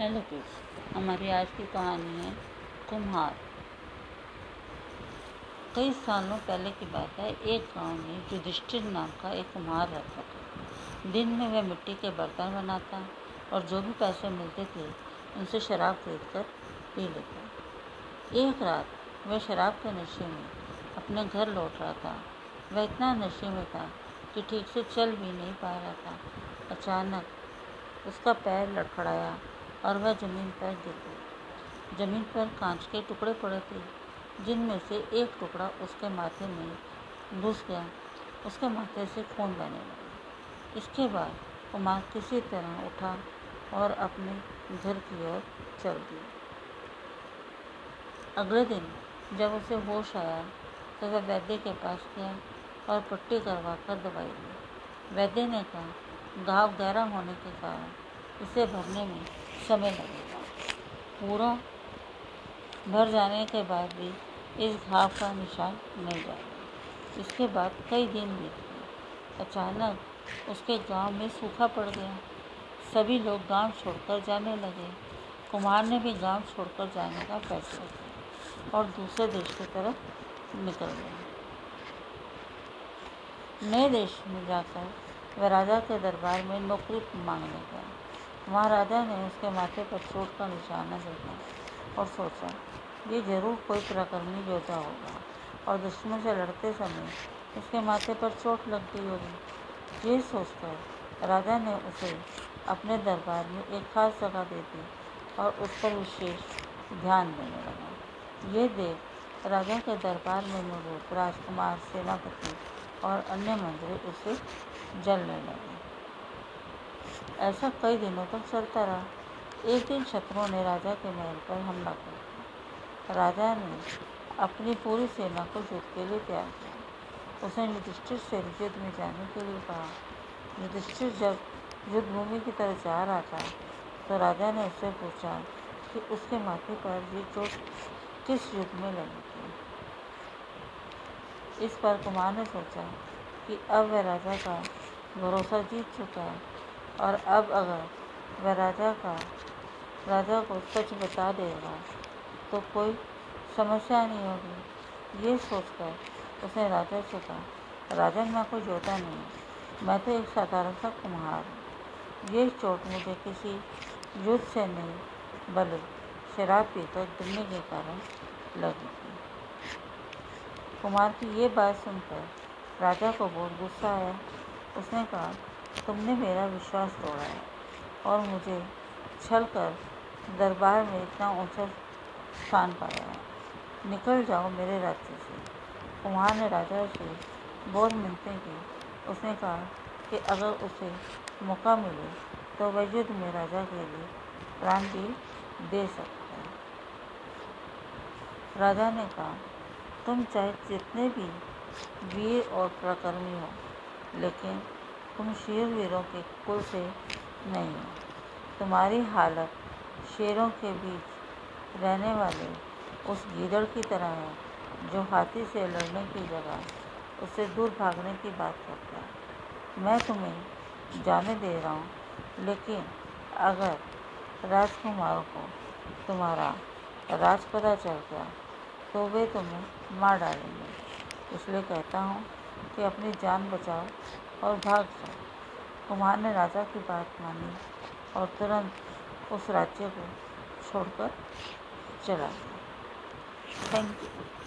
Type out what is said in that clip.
Hello kids हमारी आज की कहानी है कुम्हार। कई सालों पहले की बात है, एक गाँव में युधिष्ठिर नाम का एक कुम्हार रहता था। दिन में वह मिट्टी के बर्तन बनाता और जो भी पैसे मिलते थे, उनसे शराब खरीद कर पी लेता। एक रात वह शराब के नशे में अपने घर लौट रहा था। वह इतना नशे में था कि ठीक से चल भी नहीं पा रहा था। अचानक उसका पैर लड़खड़ाया और वह ज़मीन पर गिर गई ज़मीन पर कांच के टुकड़े पड़े थे, जिनमें से एक टुकड़ा उसके माथे में घुस गया। उसके माथे से खून बहने लगा। इसके बाद कुमार किसी तरह उठा और अपने घर की ओर चल दिया। अगले दिन जब उसे होश आया तो वह वैद्य के पास गया और पट्टी करवा कर दवाई ली। वैद्य ने कहा, घाव गहरा होने के कारण इसे भरने में समय लगेगा। पूरा भर जाने के बाद भी इस घाव का निशान नहीं जाएगा। इसके बाद कई दिन बीत गए अचानक उसके गाँव में सूखा पड़ गया। सभी लोग गाँव छोड़कर जाने लगे। कुमार ने भी गाँव छोड़कर जाने का फैसला किया और दूसरे देश की तरफ़ निकल गया। नए देश में जाकर वह राजा के दरबार में नौकरी मांगने गया। वहाँ राजा ने उसके माथे पर चोट का निशाना देखा और सोचा, ये ज़रूर कोई प्रकर्मी योद्धा होगा। और दुश्मन से लड़ते समय उसके माथे पर चोट लग गई होगी। ये सोचकर राजा ने उसे अपने दरबार में एक खास जगह दे दी और उस पर विशेष ध्यान देने लगा। ये देख राजा के दरबार में मौजूद राजकुमार, सेनापति और अन्य मंत्री उसे जलने लगे। ऐसा कई दिनों तक चलता रहा। एक दिन शत्रुओं ने राजा के महल पर हमला कर दिया। राजा ने अपनी पूरी सेना को युद्ध के लिए तैयार किया। उसने युधिष्ठिर से युद्ध में जाने के लिए कहा। युधिष्ठिर जब युद्ध भूमि की तरफ़ जा रहा था तो राजा ने उससे पूछा कि उसके माथे पर ये चोट किस युद्ध में लगी थी? इस पर कुमार ने सोचा कि अब वह राजा का भरोसा जीत चुका है। और अब अगर वह राजा का, राजा को सच बता देगा तो कोई समस्या नहीं होगी। ये सोचकर उसने राजा से कहा राजन मैं कोई जोता नहीं, मैं तो एक साधारण सा कुम्हार हूँ। ये चोट मुझे किसी युद्ध से नहीं, बल्कि शराब पीकर गिरने के कारण लगी कुमार की ये बात सुनकर राजा को बहुत गुस्सा आया। उसने कहा तुमने मेरा विश्वास तोड़ा है और मुझे छल कर दरबार में इतना ऊँचा स्थान पाया है। निकल जाओ मेरे राज्य से। कुमार ने राजा से बहुत मिलते की उसने कहा कि अगर उसे मौका मिले तो वह युद्ध में राजा के लिए प्राण भी दे सकता है। राजा ने कहा, तुम चाहे जितने भी वीर और प्रकर्मी हो, लेकिन तुम शेर वीरों के कुल से नहीं हो तुम्हारी हालत शेरों के बीच रहने वाले उस गीदड़ की तरह है, जो हाथी से लड़ने की जगह उससे दूर भागने की बात करता है। मैं तुम्हें जाने दे रहा हूँ, लेकिन अगर राजकुमारों को तुम्हारा राज पता चल गया तो वे तुम्हें मार डालेंगे। इसलिए कहता हूँ कि अपनी जान बचाओ और भाग जाओ कुमार ने राजा की बात मानी और तुरंत उस राज्य को छोड़कर चला गया। Thank you